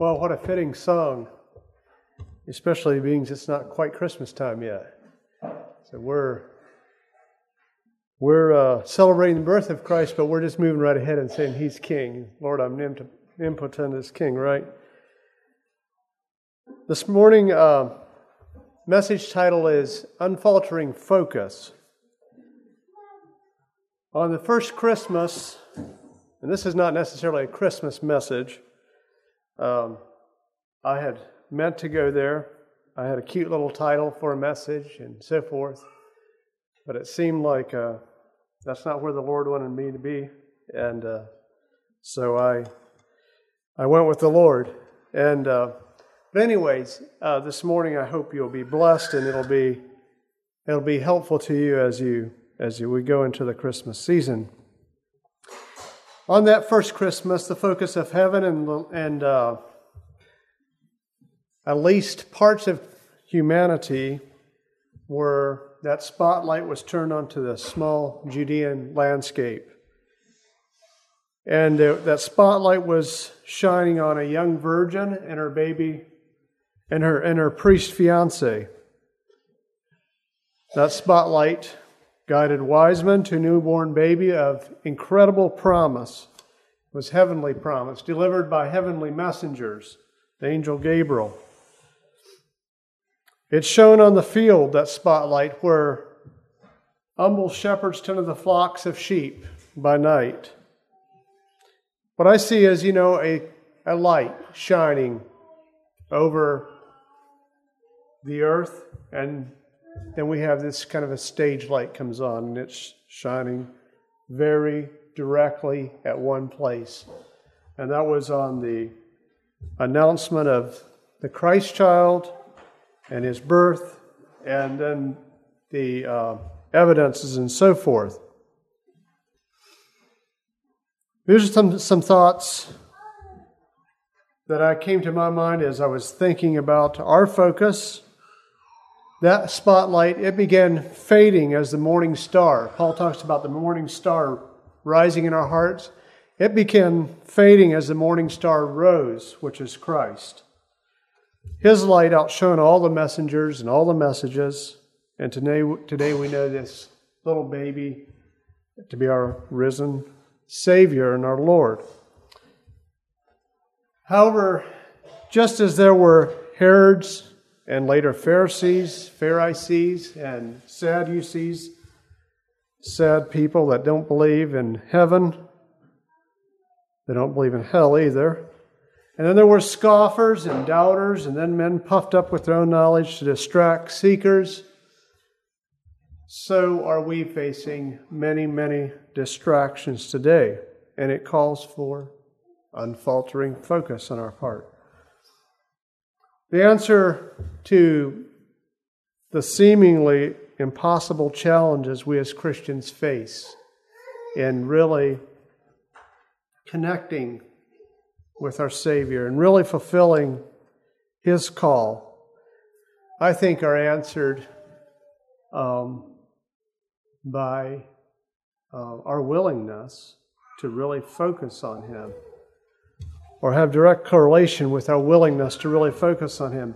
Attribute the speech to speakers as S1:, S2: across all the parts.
S1: Well, what a fitting song, especially being it's not quite Christmas time yet. So we're we're uh, celebrating the birth of Christ, but we're just moving right ahead and saying He's King. Lord, I'm impotent as King, right? This morning, uh, message title is Unfaltering Focus. On the first Christmas, and this is not necessarily a Christmas message, um, I had meant to go there. I had a cute little title for a message and so forth, but it seemed like uh, that's not where the Lord wanted me to be, and uh, so I I went with the Lord. And uh, but anyways, uh, this morning I hope you'll be blessed, and it'll be it'll be helpful to you as you as you, we go into the Christmas season. On that first Christmas, the focus of heaven and, and uh, at least parts of humanity were that spotlight was turned onto the small Judean landscape. And uh, that spotlight was shining on a young virgin and her baby and her, and her priest fiance. That spotlight guided wise men to newborn baby of incredible promise. Was heavenly promise delivered by heavenly messengers the angel gabriel. It's shown on the field that spotlight where humble shepherds tended the flocks of sheep by night. What i see is you know a, a light shining over the earth and then we have this kind of a stage light comes on and it's shining very directly at one place. And that was on the announcement of the Christ child and his birth, and then the uh, evidences and so forth. Here's some, some thoughts that I came to my mind as I was thinking about our focus that spotlight, it began fading as the morning star. Paul talks about the morning star rising in our hearts. It began fading as the morning star rose, which is Christ. His light outshone all the messengers and all the messages. And today, today we know this little baby to be our risen Savior and our Lord. However, just as there were Herods and later Pharisees, Pharisees, and Sadducees, sad people that don't believe in heaven. They don't believe in hell either. And then there were scoffers and doubters, and then men puffed up with their own knowledge to distract seekers. So are we facing many, many distractions today, and it calls for unfaltering focus on our part. The answer to the seemingly impossible challenges we as Christians face in really connecting with our Savior and really fulfilling His call, I think are answered um, by uh, our willingness to really focus on Him or have direct correlation with our willingness to really focus on Him.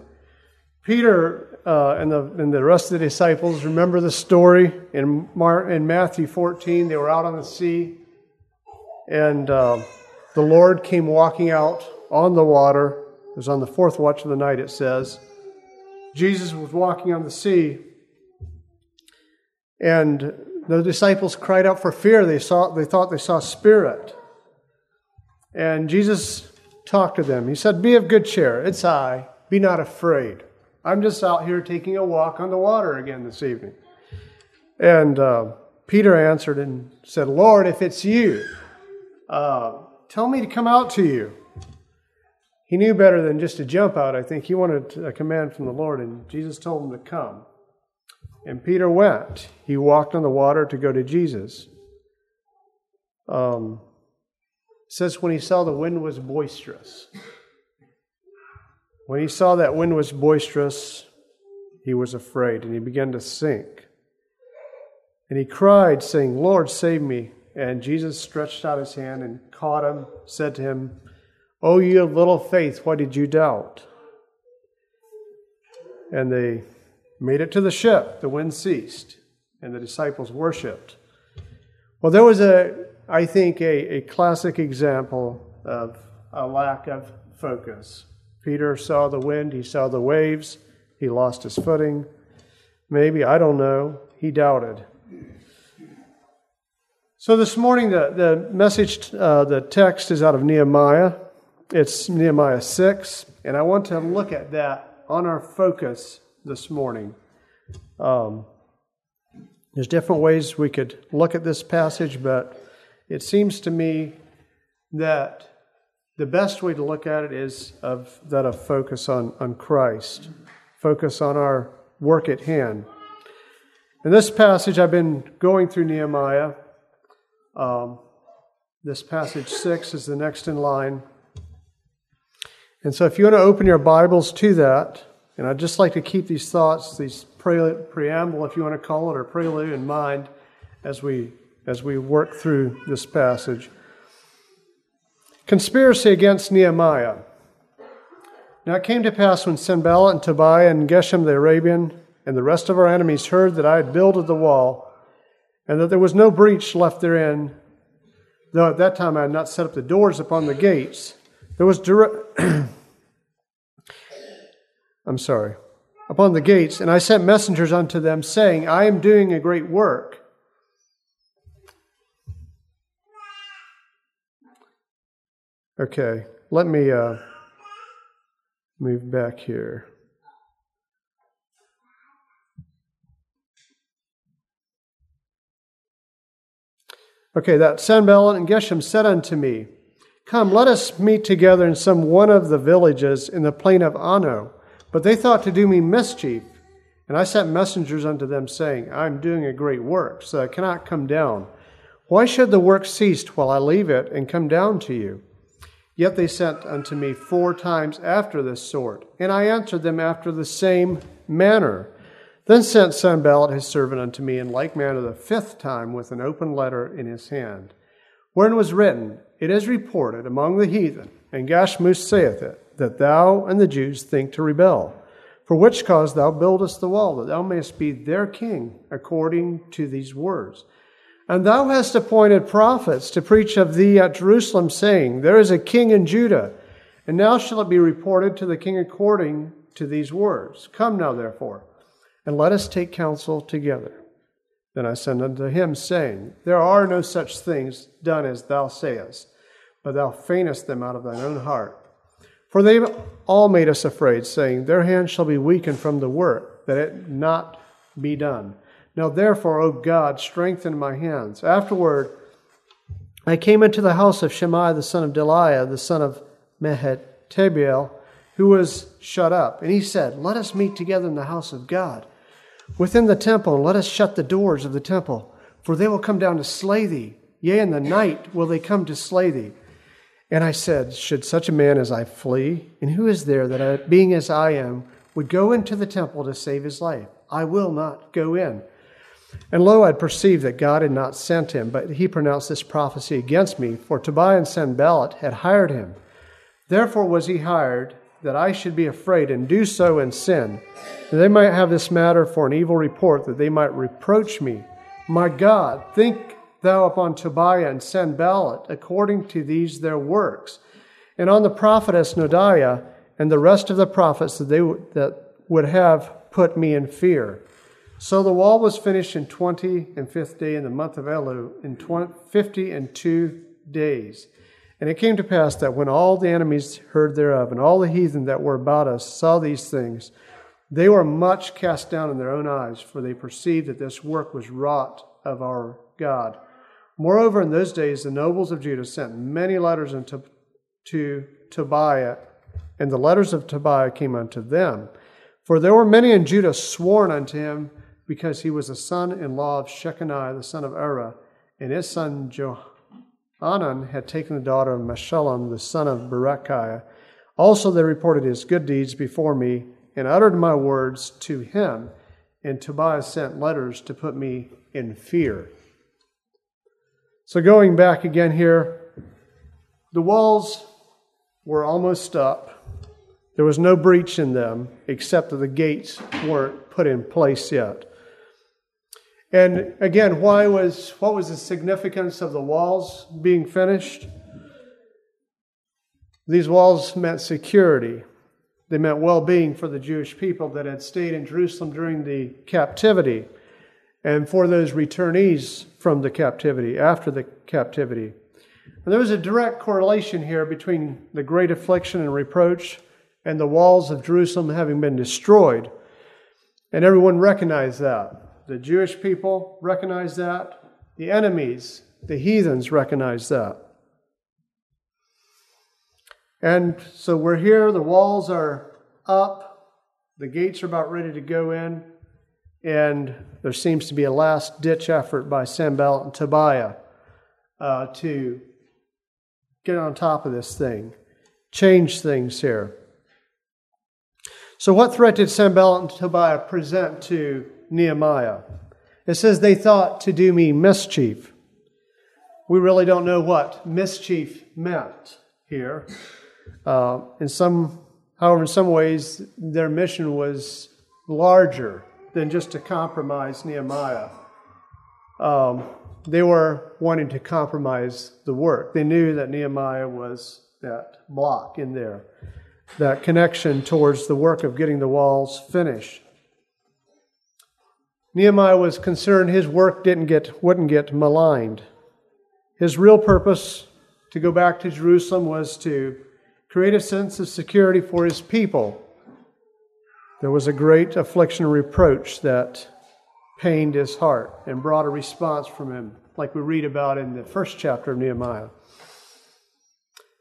S1: Peter uh, and, the, and the rest of the disciples remember the story in, Mar- in Matthew 14. They were out on the sea, and uh, the Lord came walking out on the water. It was on the fourth watch of the night, it says. Jesus was walking on the sea, and the disciples cried out for fear. They, saw, they thought they saw spirit. And Jesus talked to them. He said, Be of good cheer. It's I. Be not afraid. I'm just out here taking a walk on the water again this evening. And uh, Peter answered and said, Lord, if it's you, uh, tell me to come out to you. He knew better than just to jump out. I think he wanted a command from the Lord, and Jesus told him to come. And Peter went. He walked on the water to go to Jesus. Um, says when he saw the wind was boisterous. When he saw that wind was boisterous, he was afraid and he began to sink. And he cried, saying, Lord, save me. And Jesus stretched out his hand and caught him, said to him, O you of little faith, why did you doubt? And they made it to the ship. The wind ceased, and the disciples worshiped. Well, there was a, I think, a, a classic example of a lack of focus. Peter saw the wind, he saw the waves, he lost his footing. Maybe, I don't know, he doubted. So this morning, the, the message, uh, the text is out of Nehemiah. It's Nehemiah 6, and I want to look at that on our focus this morning. Um, there's different ways we could look at this passage, but it seems to me that the best way to look at it is of that of focus on, on Christ, focus on our work at hand. In this passage, I've been going through Nehemiah. Um, this passage six is the next in line. And so, if you want to open your Bibles to that, and I'd just like to keep these thoughts, these pre- preamble, if you want to call it, or prelude in mind as we as we work through this passage. Conspiracy against Nehemiah. Now it came to pass when Sanballat and Tobiah and Geshem the Arabian and the rest of our enemies heard that I had builded the wall, and that there was no breach left therein, though at that time I had not set up the doors upon the gates, there was direct. I'm sorry, upon the gates, and I sent messengers unto them, saying, I am doing a great work. Okay, let me uh, move back here. Okay, that Sanballat and Geshem said unto me, Come, let us meet together in some one of the villages in the plain of Ono. But they thought to do me mischief. And I sent messengers unto them, saying, I am doing a great work, so I cannot come down. Why should the work cease while I leave it and come down to you? Yet they sent unto me four times after this sort, and I answered them after the same manner. Then sent Sanballat his servant unto me in like manner the fifth time with an open letter in his hand, wherein was written, It is reported among the heathen, and Gashmu saith it, that thou and the Jews think to rebel. For which cause thou buildest the wall, that thou mayest be their king, according to these words. And thou hast appointed prophets to preach of thee at Jerusalem, saying, There is a king in Judah. And now shall it be reported to the king according to these words. Come now, therefore, and let us take counsel together. Then I sent unto him, saying, There are no such things done as thou sayest, but thou feignest them out of thine own heart. For they all made us afraid, saying, Their hand shall be weakened from the work, that it not be done. Now therefore, O God, strengthen my hands. Afterward, I came into the house of Shemaiah the son of Delaiah, the son of Mehetabeel, who was shut up. And he said, Let us meet together in the house of God, within the temple, and let us shut the doors of the temple, for they will come down to slay thee. Yea, in the night will they come to slay thee. And I said, Should such a man as I flee? And who is there that, I, being as I am, would go into the temple to save his life? I will not go in. And lo, I perceived that God had not sent him, but he pronounced this prophecy against me, for Tobiah and Sanballat had hired him. Therefore was he hired, that I should be afraid and do so in sin, that they might have this matter for an evil report, that they might reproach me. My God, think thou upon Tobiah and Sanballat according to these their works, and on the prophetess Noadiah and the rest of the prophets that they that would have put me in fear. So the wall was finished in twenty and fifth day in the month of Elul in 20, fifty and two days. And it came to pass that when all the enemies heard thereof, and all the heathen that were about us saw these things, they were much cast down in their own eyes, for they perceived that this work was wrought of our God. Moreover, in those days, the nobles of Judah sent many letters unto, to Tobiah, and the letters of Tobiah came unto them. For there were many in Judah sworn unto him, because he was a son in law of Shechaniah, the son of Arah, and his son Johanan had taken the daughter of Meshullam, the son of Berechiah. Also, they reported his good deeds before me, and uttered my words to him. And Tobiah sent letters to put me in fear. So, going back again here, the walls were almost up. There was no breach in them, except that the gates weren't put in place yet. And again, why was what was the significance of the walls being finished? These walls meant security. They meant well-being for the Jewish people that had stayed in Jerusalem during the captivity and for those returnees from the captivity after the captivity. And there was a direct correlation here between the great affliction and reproach and the walls of Jerusalem having been destroyed. And everyone recognized that. The Jewish people recognized that. The enemies, the heathens, recognized that. And so we're here, the walls are up, the gates are about ready to go in, and there seems to be a last ditch effort by Sanballat and Tobiah uh, to get on top of this thing, change things here. So, what threat did Sanballat and Tobiah present to Nehemiah? It says they thought to do me mischief. We really don't know what mischief meant here. Uh, in some, however, in some ways, their mission was larger than just to compromise Nehemiah. Um, they were wanting to compromise the work. They knew that Nehemiah was that block in there that connection towards the work of getting the walls finished. Nehemiah was concerned his work didn't get, wouldn't get maligned. His real purpose to go back to Jerusalem was to create a sense of security for his people. There was a great affliction and reproach that pained his heart and brought a response from him, like we read about in the first chapter of Nehemiah.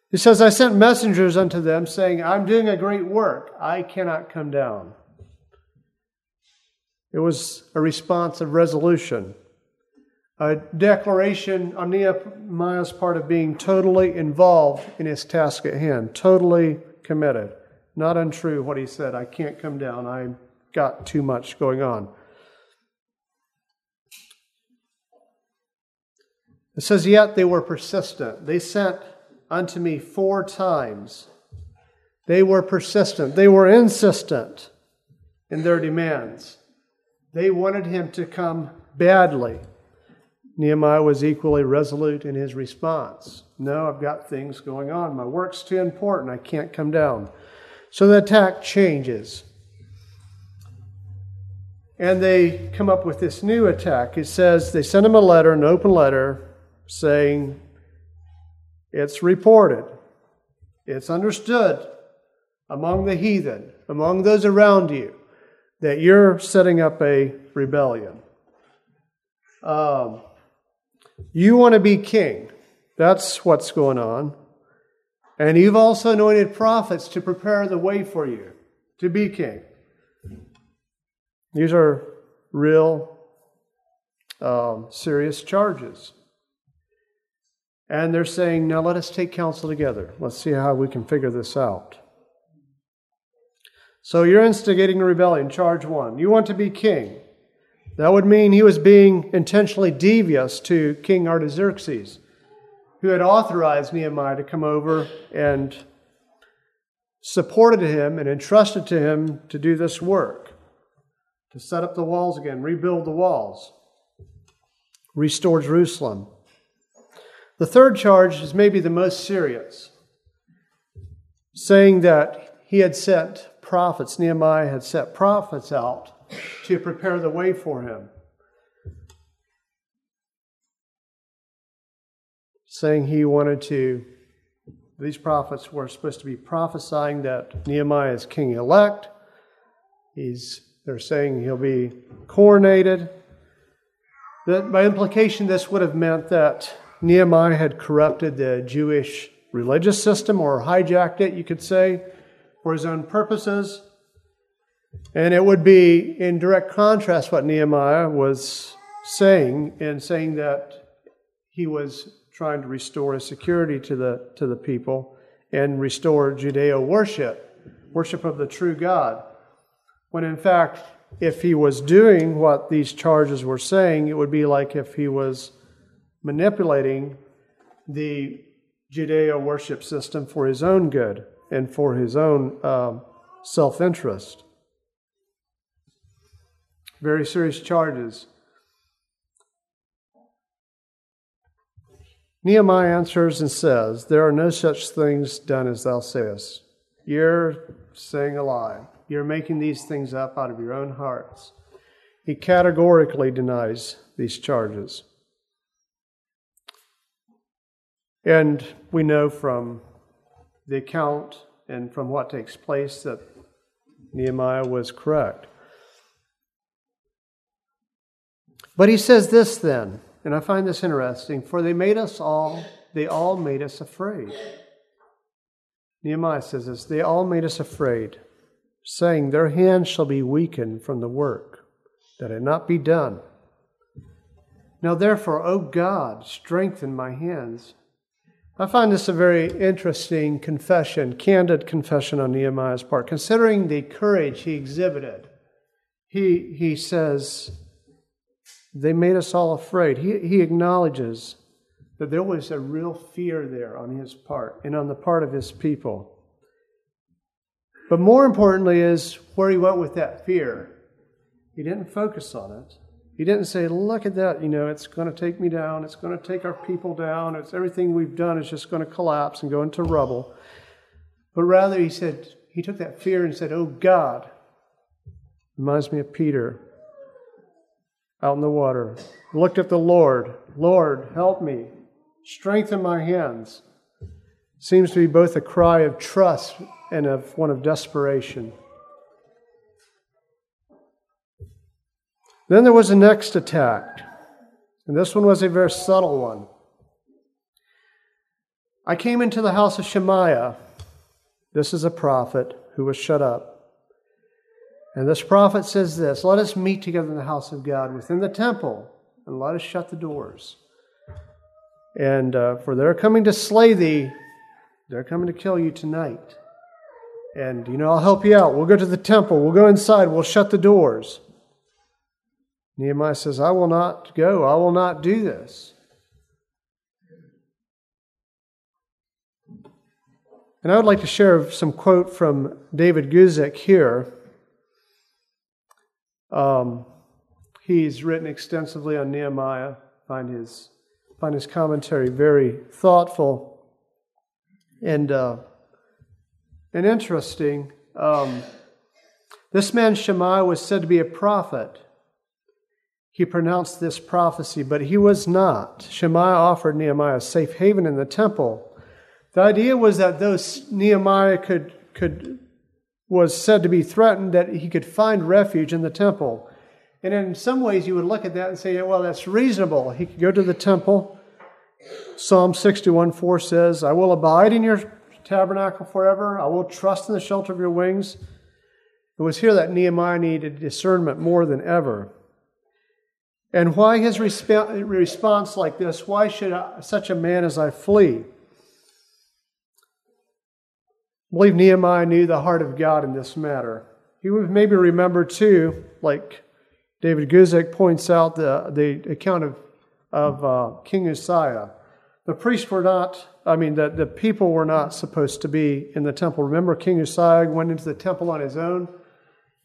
S1: He says, I sent messengers unto them, saying, I'm doing a great work. I cannot come down. It was a response of resolution, a declaration on Nehemiah's part of being totally involved in his task at hand, totally committed. Not untrue what he said, I can't come down. I've got too much going on. It says, Yet they were persistent. They sent unto me four times. They were persistent, they were insistent in their demands. They wanted him to come badly. Nehemiah was equally resolute in his response. No, I've got things going on. My work's too important. I can't come down. So the attack changes. And they come up with this new attack. It says they send him a letter, an open letter, saying, it's reported, it's understood among the heathen, among those around you, that you're setting up a rebellion. Um, you want to be king. That's what's going on. And you've also anointed prophets to prepare the way for you to be king. These are real um, serious charges. And they're saying, now let us take counsel together. Let's see how we can figure this out. So you're instigating a rebellion, charge one. You want to be king. That would mean he was being intentionally devious to King Artaxerxes, who had authorized Nehemiah to come over and supported him and entrusted to him to do this work, to set up the walls again, rebuild the walls, restore Jerusalem. The third charge is maybe the most serious, saying that he had sent prophets, Nehemiah had set prophets out to prepare the way for him. Saying he wanted to, these prophets were supposed to be prophesying that Nehemiah is king elect. He's, they're saying he'll be coronated. That by implication, this would have meant that Nehemiah had corrupted the Jewish religious system or hijacked it, you could say, for his own purposes. And it would be in direct contrast what Nehemiah was saying in saying that he was trying to restore his security to the, to the people and restore Judeo worship, worship of the true God. When in fact, if he was doing what these charges were saying, it would be like if he was manipulating the Judeo worship system for his own good and for his own um, self interest. Very serious charges. Nehemiah answers and says, There are no such things done as thou sayest. You're saying a lie. You're making these things up out of your own hearts. He categorically denies these charges. And we know from the account and from what takes place that Nehemiah was correct. But he says this then, and I find this interesting for they made us all, they all made us afraid. Nehemiah says this they all made us afraid, saying, Their hands shall be weakened from the work, that it not be done. Now therefore, O God, strengthen my hands. I find this a very interesting confession, candid confession on Nehemiah's part, considering the courage he exhibited. He, he says, They made us all afraid. He, he acknowledges that there was a real fear there on his part and on the part of his people. But more importantly, is where he went with that fear. He didn't focus on it. He didn't say, Look at that, you know, it's going to take me down, it's going to take our people down, it's everything we've done is just going to collapse and go into rubble. But rather, he said, He took that fear and said, Oh God, reminds me of Peter out in the water. Looked at the Lord, Lord, help me, strengthen my hands. Seems to be both a cry of trust and of one of desperation. Then there was a next attack, and this one was a very subtle one. I came into the house of Shemaiah. This is a prophet who was shut up. And this prophet says this Let us meet together in the house of God within the temple, and let us shut the doors. And uh, for they're coming to slay thee, they're coming to kill you tonight. And, you know, I'll help you out. We'll go to the temple. We'll go inside. We'll shut the doors. Nehemiah says, I will not go. I will not do this. And I would like to share some quote from David Guzik here. Um, he's written extensively on Nehemiah. Find his find his commentary very thoughtful and uh, and interesting. Um, this man Shemaiah was said to be a prophet he pronounced this prophecy, but he was not. Shemaiah offered Nehemiah a safe haven in the temple. The idea was that though Nehemiah could, could, was said to be threatened, that he could find refuge in the temple. And in some ways, you would look at that and say, well, that's reasonable. He could go to the temple. Psalm 61 4 says, I will abide in your tabernacle forever. I will trust in the shelter of your wings. It was here that Nehemiah needed discernment more than ever. And why his resp- response like this? Why should I, such a man as I flee? I believe Nehemiah knew the heart of God in this matter. He would maybe remember too, like David Guzik points out, the, the account of, of uh, King Uzziah. The priests were not, I mean, the, the people were not supposed to be in the temple. Remember, King Uzziah went into the temple on his own.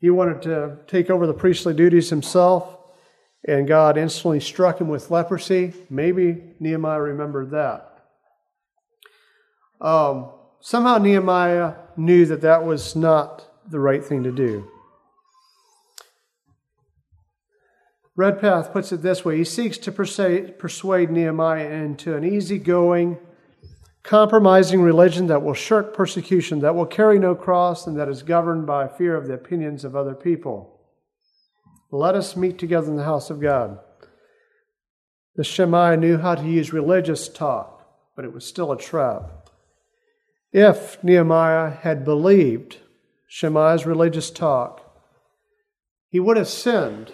S1: He wanted to take over the priestly duties himself and God instantly struck him with leprosy. Maybe Nehemiah remembered that. Um, somehow Nehemiah knew that that was not the right thing to do. Redpath puts it this way He seeks to persuade, persuade Nehemiah into an easygoing, compromising religion that will shirk persecution, that will carry no cross, and that is governed by fear of the opinions of other people. Let us meet together in the house of God. The Shemaiah knew how to use religious talk, but it was still a trap. If Nehemiah had believed Shemaiah's religious talk, he would have sinned,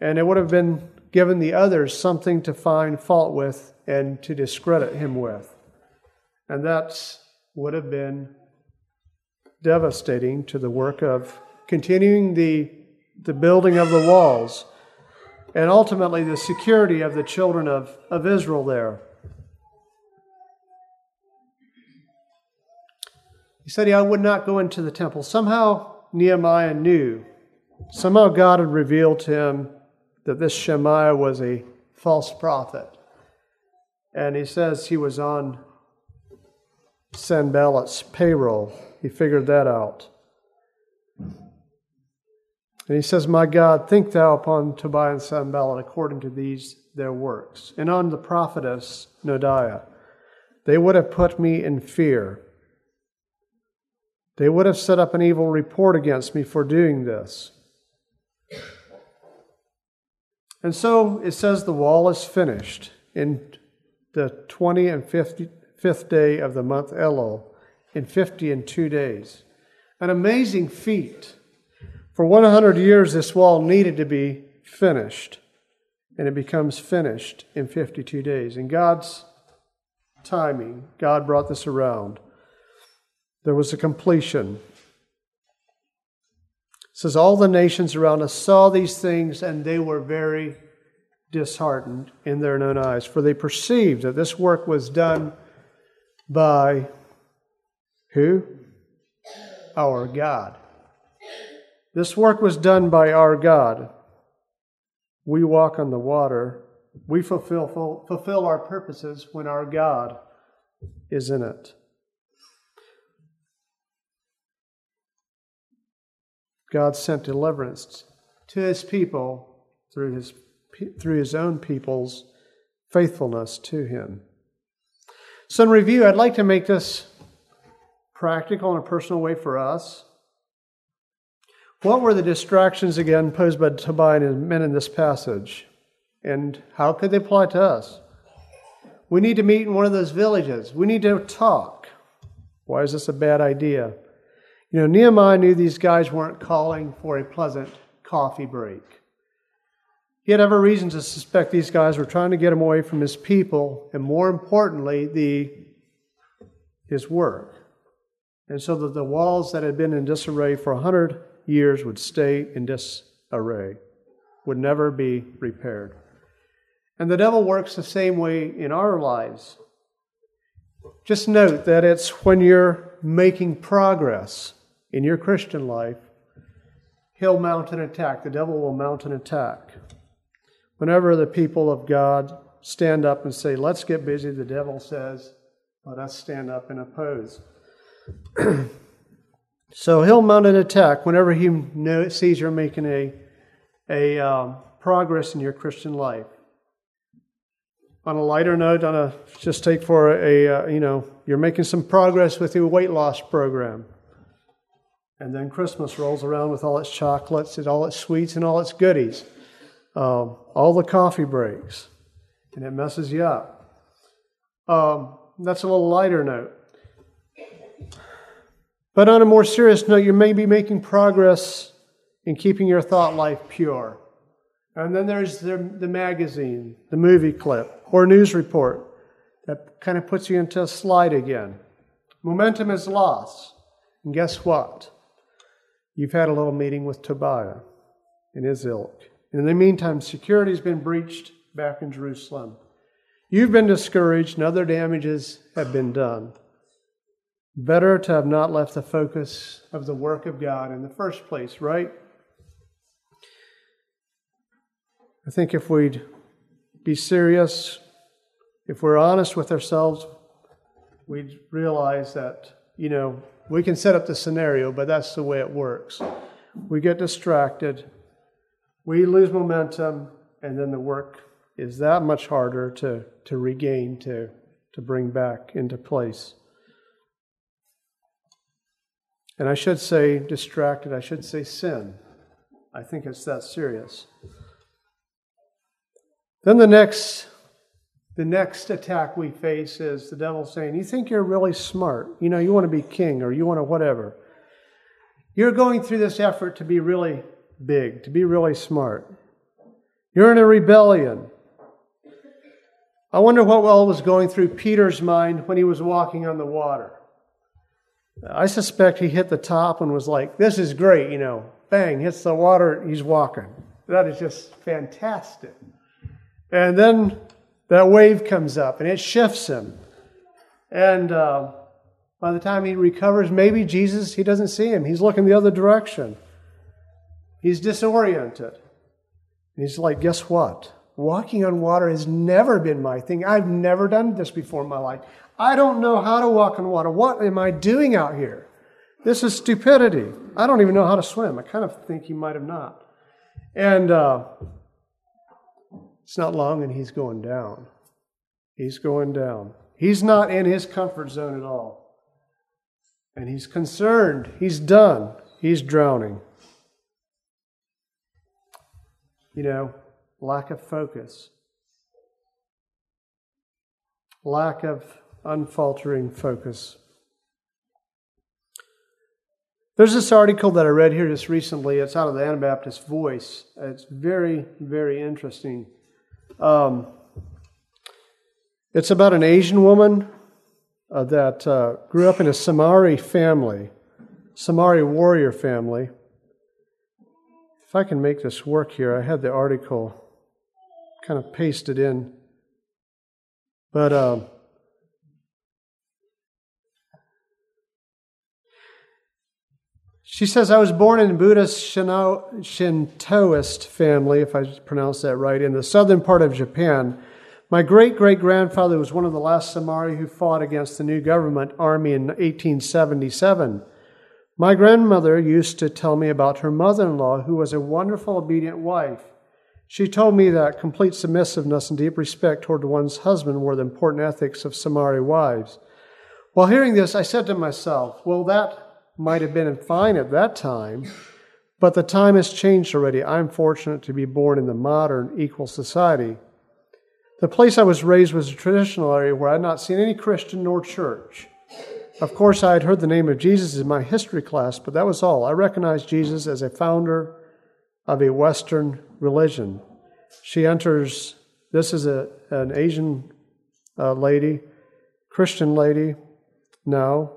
S1: and it would have been given the others something to find fault with and to discredit him with. And that would have been devastating to the work of continuing the the building of the walls, and ultimately the security of the children of, of Israel there. He said I would not go into the temple. Somehow Nehemiah knew. Somehow God had revealed to him that this Shemaiah was a false prophet. And he says he was on Sanballat's payroll. He figured that out. And he says, My God, think thou upon Tobiah and Sanballat according to these their works, and on the prophetess Noadiah. They would have put me in fear. They would have set up an evil report against me for doing this. And so it says the wall is finished in the 20 and 55th day of the month Elul in 50 and two days. An amazing feat. For 100 years, this wall needed to be finished, and it becomes finished in 52 days. In God's timing, God brought this around. There was a completion. It says, All the nations around us saw these things, and they were very disheartened in their own eyes, for they perceived that this work was done by who? Our God. This work was done by our God. We walk on the water. We fulfill, fulfill our purposes when our God is in it. God sent deliverance to his people through his, through his own people's faithfulness to him. So, in review, I'd like to make this practical in a personal way for us. What were the distractions again posed by Tobiah and his men in this passage? And how could they apply to us? We need to meet in one of those villages. We need to talk. Why is this a bad idea? You know, Nehemiah knew these guys weren't calling for a pleasant coffee break. He had every reason to suspect these guys were trying to get him away from his people, and more importantly, the, his work. And so that the walls that had been in disarray for a hundred years would stay in disarray, would never be repaired. And the devil works the same way in our lives. Just note that it's when you're making progress in your Christian life, he'll mount an attack. The devil will mount an attack. Whenever the people of God stand up and say, Let's get busy, the devil says, Let us stand up and oppose. So he'll mount an attack whenever he sees you're making a, a um, progress in your Christian life. On a lighter note, on a just take for a uh, you know you're making some progress with your weight loss program, and then Christmas rolls around with all its chocolates and all its sweets and all its goodies, um, all the coffee breaks, and it messes you up. Um, that's a little lighter note. But on a more serious note, you may be making progress in keeping your thought life pure. And then there's the, the magazine, the movie clip, or news report that kind of puts you into a slide again. Momentum is lost. And guess what? You've had a little meeting with Tobiah and his ilk. And in the meantime, security has been breached back in Jerusalem. You've been discouraged, and other damages have been done. Better to have not left the focus of the work of God in the first place, right? I think if we'd be serious, if we're honest with ourselves, we'd realize that, you know, we can set up the scenario, but that's the way it works. We get distracted, we lose momentum, and then the work is that much harder to, to regain, to, to bring back into place. And I should say distracted, I should say sin. I think it's that serious. Then the next the next attack we face is the devil saying, You think you're really smart. You know, you want to be king or you want to whatever. You're going through this effort to be really big, to be really smart. You're in a rebellion. I wonder what all was going through Peter's mind when he was walking on the water. I suspect he hit the top and was like, This is great, you know. Bang, hits the water, he's walking. That is just fantastic. And then that wave comes up and it shifts him. And uh, By the time he recovers, maybe Jesus, he doesn't see him. He's looking the other direction. He's disoriented. he's like, guess what? Walking on water has never been my thing. I've never done this before in my life. I don't know how to walk on water. What am I doing out here? This is stupidity. I don't even know how to swim. I kind of think he might have not. And uh, it's not long, and he's going down. He's going down. He's not in his comfort zone at all. And he's concerned. He's done. He's drowning. You know, lack of focus, lack of unfaltering focus. There's this article that I read here just recently. It's out of the Anabaptist Voice. It's very, very interesting. Um, it's about an Asian woman uh, that uh, grew up in a Samurai family, Samurai warrior family. If I can make this work here, I had the article kind of pasted in. But uh, she says, I was born in a Buddhist Shintoist family, if I pronounce that right, in the southern part of Japan. My great great grandfather was one of the last Samurai who fought against the new government army in 1877. My grandmother used to tell me about her mother in law, who was a wonderful, obedient wife. She told me that complete submissiveness and deep respect toward one's husband were the important ethics of Samurai wives. While hearing this, I said to myself, well, that might have been fine at that time, but the time has changed already. I'm fortunate to be born in the modern, equal society. The place I was raised was a traditional area where I had not seen any Christian nor church. Of course, I had heard the name of Jesus in my history class, but that was all. I recognized Jesus as a founder of a Western religion. She enters, this is a, an Asian uh, lady, Christian lady now.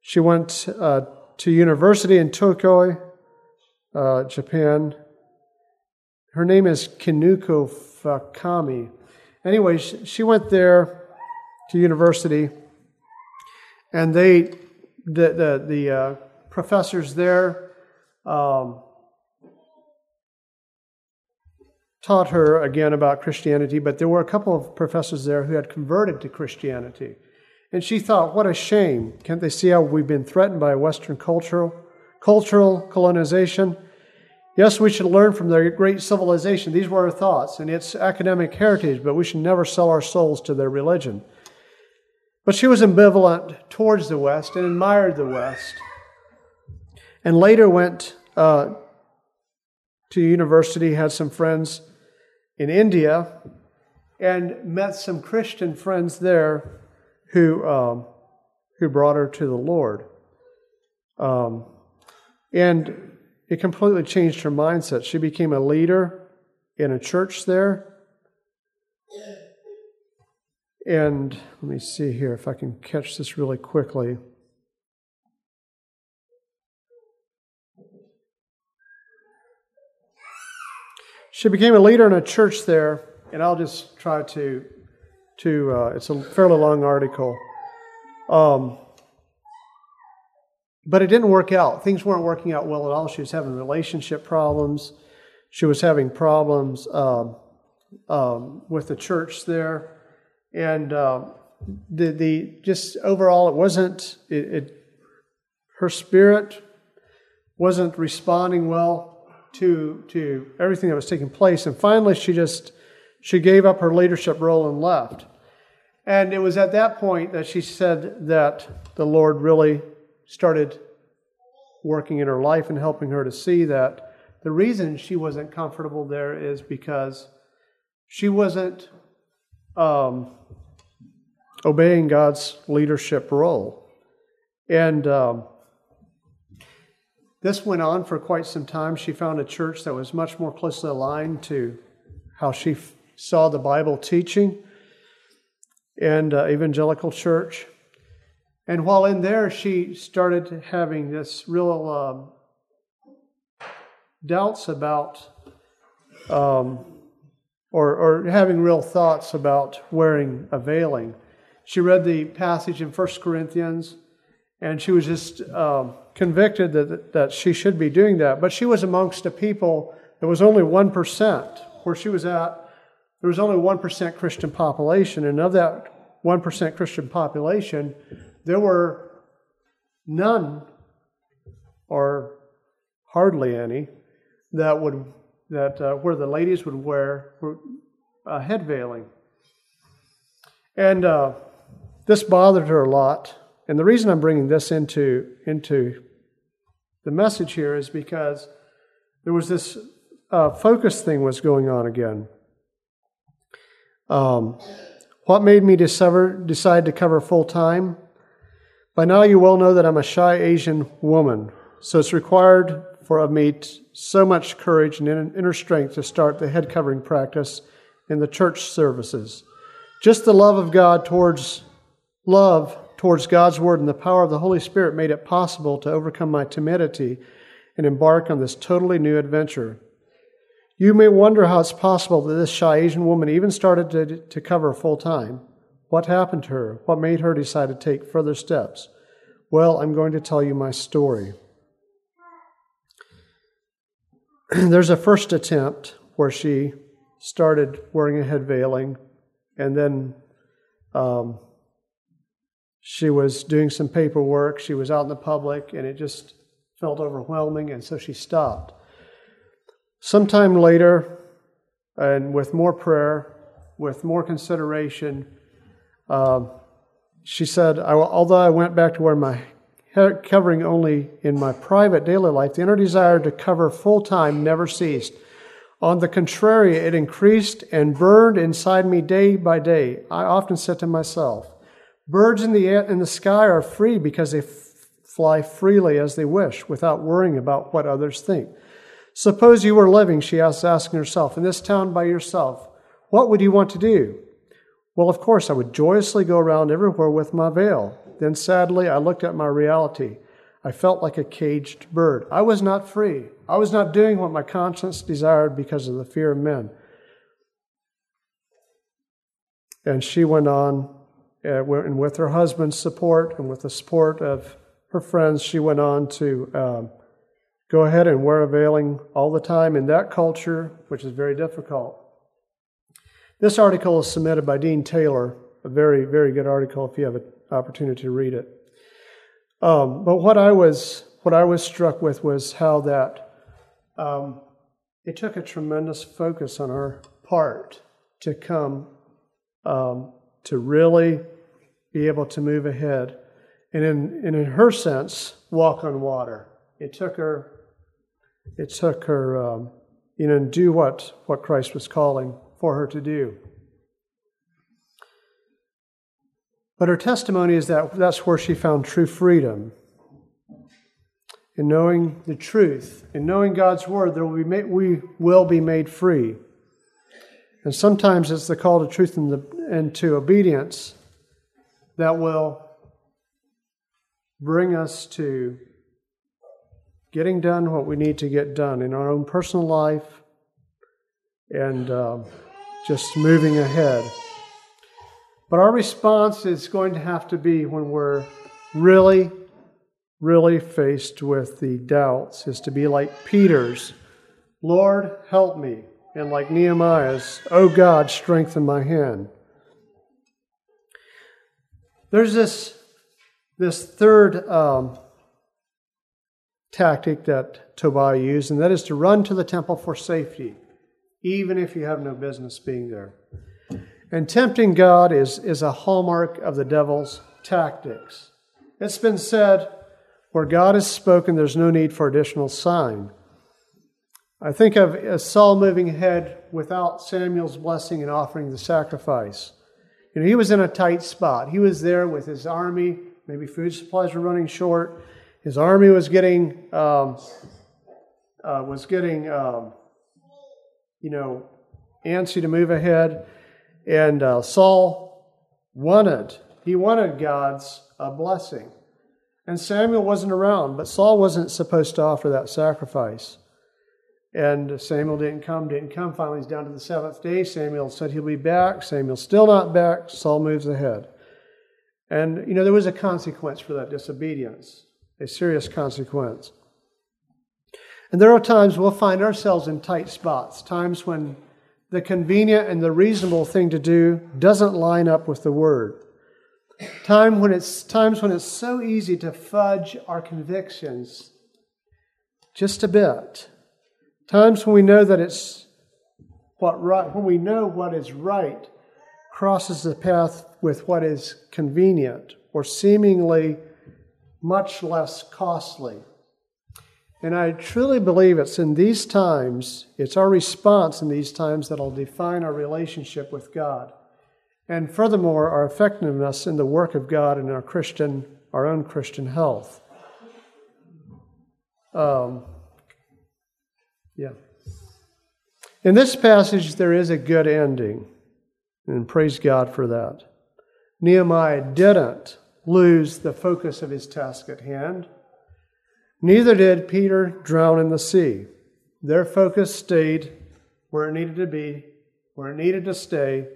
S1: She went uh, to university in Tokyo, uh, Japan. Her name is Kinuko Fakami. Anyway, she went there to university and they, the, the, the uh, professors there, um, taught her again about Christianity, but there were a couple of professors there who had converted to Christianity. And she thought, what a shame. Can't they see how we've been threatened by Western cultural, cultural colonization? Yes, we should learn from their great civilization. These were her thoughts and its academic heritage, but we should never sell our souls to their religion. But she was ambivalent towards the West and admired the West. And later went uh, to university, had some friends in India, and met some Christian friends there who, um, who brought her to the Lord. Um, and it completely changed her mindset. She became a leader in a church there. And let me see here if I can catch this really quickly. She became a leader in a church there, and I'll just try to, to uh, it's a fairly long article. Um, but it didn't work out. Things weren't working out well at all. She was having relationship problems. She was having problems um, um, with the church there and uh, the the just overall, it wasn't it, it, Her spirit wasn't responding well to to everything that was taking place, and finally, she just she gave up her leadership role and left. And it was at that point that she said that the Lord really started working in her life and helping her to see that the reason she wasn't comfortable there is because she wasn't um, obeying God's leadership role. And um, this went on for quite some time. She found a church that was much more closely aligned to how she saw the Bible teaching and uh, evangelical church. And while in there, she started having this real um, doubts about um, or, or having real thoughts about wearing a veiling. She read the passage in 1 Corinthians And she was just um, convicted that, that she should be doing that. But she was amongst a people that was only 1%. Where she was at, there was only 1% Christian population. And of that 1% Christian population, there were none or hardly any that would that uh, where the ladies would wear a head veiling. And uh, this bothered her a lot. And the reason I'm bringing this into, into the message here is because there was this uh, focus thing was going on again. Um, what made me discover, decide to cover full time? By now, you well know that I'm a shy Asian woman, so it's required for me so much courage and inner strength to start the head covering practice in the church services. Just the love of God towards love towards God's word and the power of the Holy Spirit made it possible to overcome my timidity and embark on this totally new adventure. You may wonder how it's possible that this shy Asian woman even started to, to cover full time. What happened to her? What made her decide to take further steps? Well, I'm going to tell you my story. There's a first attempt where she started wearing a head veiling, and then um, she was doing some paperwork. She was out in the public, and it just felt overwhelming, and so she stopped. Sometime later, and with more prayer, with more consideration, uh, she said, Although I went back to wear my covering only in my private daily life, the inner desire to cover full time never ceased. On the contrary, it increased and burned inside me day by day. I often said to myself, Birds in the, in the sky are free because they f- fly freely as they wish without worrying about what others think. Suppose you were living, she asked, asking herself, in this town by yourself. What would you want to do? Well, of course, I would joyously go around everywhere with my veil. Then sadly, I looked at my reality. I felt like a caged bird. I was not free. I was not doing what my conscience desired because of the fear of men. And she went on, uh, and with her husband's support and with the support of her friends, she went on to um, go ahead and wear a veiling all the time in that culture, which is very difficult. This article is submitted by Dean Taylor, a very, very good article if you have an opportunity to read it. Um, but what I was what I was struck with was how that um, it took a tremendous focus on our part to come um, to really be able to move ahead, and in and in her sense, walk on water. It took her. It took her, um, you know, do what what Christ was calling for her to do. But her testimony is that that's where she found true freedom. In knowing the truth, in knowing God's word, there will be made, we will be made free. And sometimes it's the call to truth and, the, and to obedience that will bring us to getting done what we need to get done in our own personal life and uh, just moving ahead. But our response is going to have to be when we're really, really faced with the doubts, is to be like Peter's Lord, help me. And like Nehemiah's, Oh God, strengthen my hand. There's this, this third um, tactic that Tobiah used, and that is to run to the temple for safety, even if you have no business being there. And tempting God is, is a hallmark of the devil's tactics. It's been said, where God has spoken, there's no need for additional sign. I think of Saul moving ahead without Samuel's blessing and offering the sacrifice. You know, he was in a tight spot. He was there with his army. Maybe food supplies were running short. His army was getting um, uh, was getting um, you know antsy to move ahead. And uh, Saul wanted, he wanted God's uh, blessing. And Samuel wasn't around, but Saul wasn't supposed to offer that sacrifice. And Samuel didn't come, didn't come. Finally, he's down to the seventh day. Samuel said he'll be back. Samuel's still not back. Saul moves ahead. And, you know, there was a consequence for that disobedience, a serious consequence. And there are times we'll find ourselves in tight spots, times when the convenient and the reasonable thing to do doesn't line up with the word. Time when it's times when it's so easy to fudge our convictions just a bit. Times when we know that it's what right when we know what is right crosses the path with what is convenient or seemingly much less costly. And I truly believe it's in these times, it's our response in these times that'll define our relationship with God. And furthermore, our effectiveness in the work of God and our Christian, our own Christian health. Um, yeah. In this passage, there is a good ending, and praise God for that. Nehemiah didn't lose the focus of his task at hand. Neither did Peter drown in the sea. Their focus stayed where it needed to be, where it needed to stay,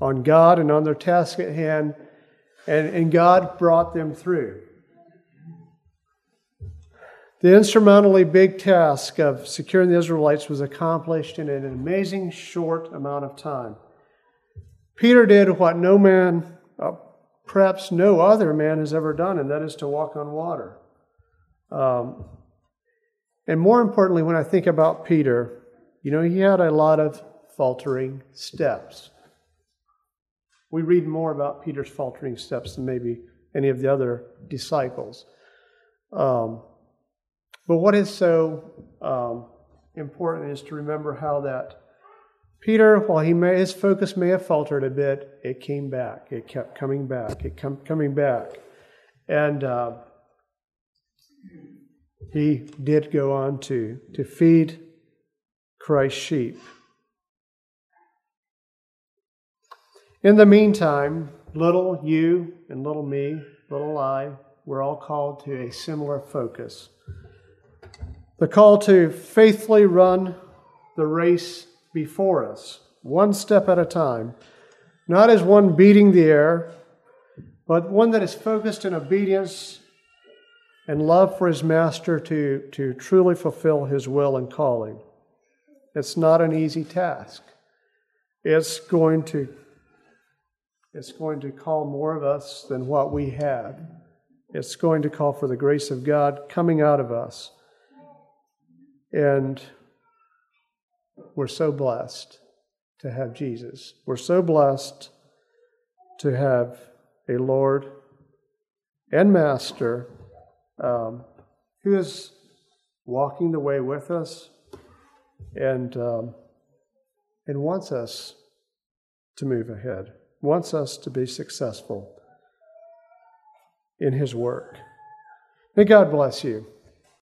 S1: on God and on their task at hand, and, and God brought them through. The insurmountably big task of securing the Israelites was accomplished in an amazing short amount of time. Peter did what no man, uh, perhaps no other man, has ever done, and that is to walk on water. Um, and more importantly, when I think about Peter, you know, he had a lot of faltering steps. We read more about Peter's faltering steps than maybe any of the other disciples. Um, but what is so um, important is to remember how that Peter, while he may, his focus may have faltered a bit, it came back. It kept coming back. It kept coming back. And uh, he did go on to, to feed Christ's sheep. In the meantime, little you and little me, little I, we're all called to a similar focus. The call to faithfully run the race before us, one step at a time, not as one beating the air, but one that is focused in obedience and love for his master to, to truly fulfill his will and calling. It's not an easy task. It's going to it's going to call more of us than what we had. It's going to call for the grace of God coming out of us. And we're so blessed to have Jesus. We're so blessed to have a Lord and Master um, who is walking the way with us and, um, and wants us to move ahead, wants us to be successful in His work. May God bless you.